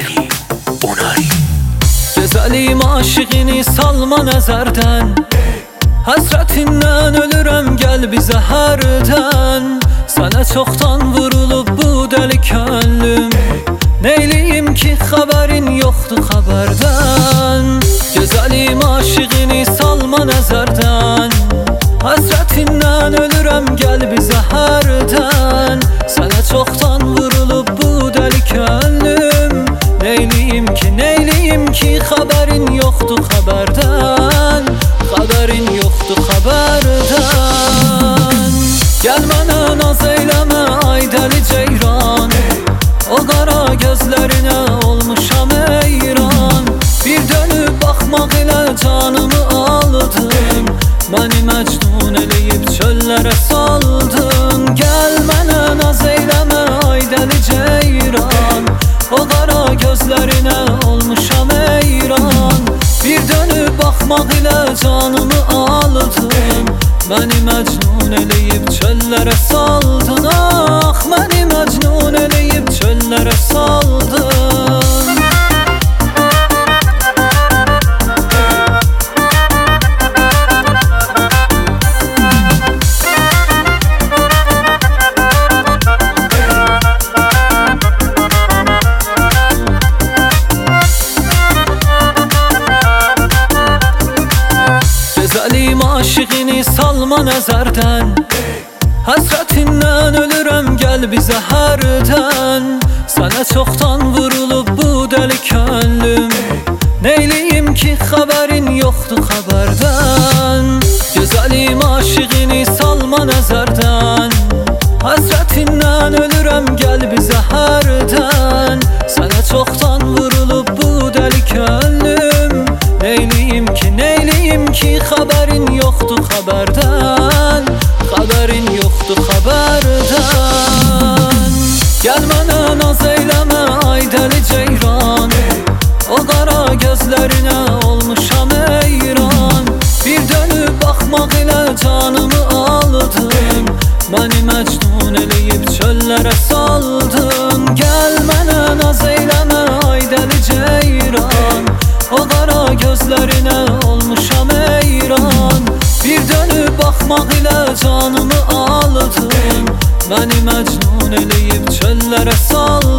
ولی اونایی Cezalim aşığını salma nezerden Hasretinden ölürüm gel bize herden Sana çoktan vurulup bu deli könlüm Neyliyim ki haberin yoktu haberden? Cezalim aşığını salma nezerden Hasretinden ölürüm gel bize herden Sana çoktan Neyliyim ki, neyliyim ki xəbərin yoxdur xəbərdən Xəbərin yoxdur xəbərdən Gəl mənə naz eyləmə ay dəli ceyran. O qara gözlərinə olmuşam eyran Bir dönüb baxmaq ilə canımı aldım. Məni məcnun eləyib çöllərə saldın. Gəl Ahmak ilə canımı aldın Məni məcnun eləyib çöllere saldın Ah beni məcnun eləyib çöllere saldın aşığını salma nəzərdən Həsrətindən ölürəm gəl bizə hərdən Sənə çoxdan vurulub bu dəli könlüm Neyliyim ki xəbərin yoxdur xəbərdən Gözəlim aşığını salma nəzərdən Həsrətindən ölürəm gəl bizə hərdən Sənə çoxdan vurulub bu dəli könlüm Neyliyim ki, neyliyim ki xəbərin yoxdur xəbərdən Xəbərin yoxdur xəbərdən. Gəl mənə naz eyləmə ay dəli ceyran. O qara gözlərinə olmuşam eyran Bir dönüb baxmaq ilə canımı aldım. Məni məcnun eləyib çöllərə saldın Gəl mənə naz eyləmə ay dəli ceyran. O qara baxmaq ilə canımı aldım Məni məcnun eləyib çöllərə saldın Ah, məni məcnun eləyib çöllərə saldın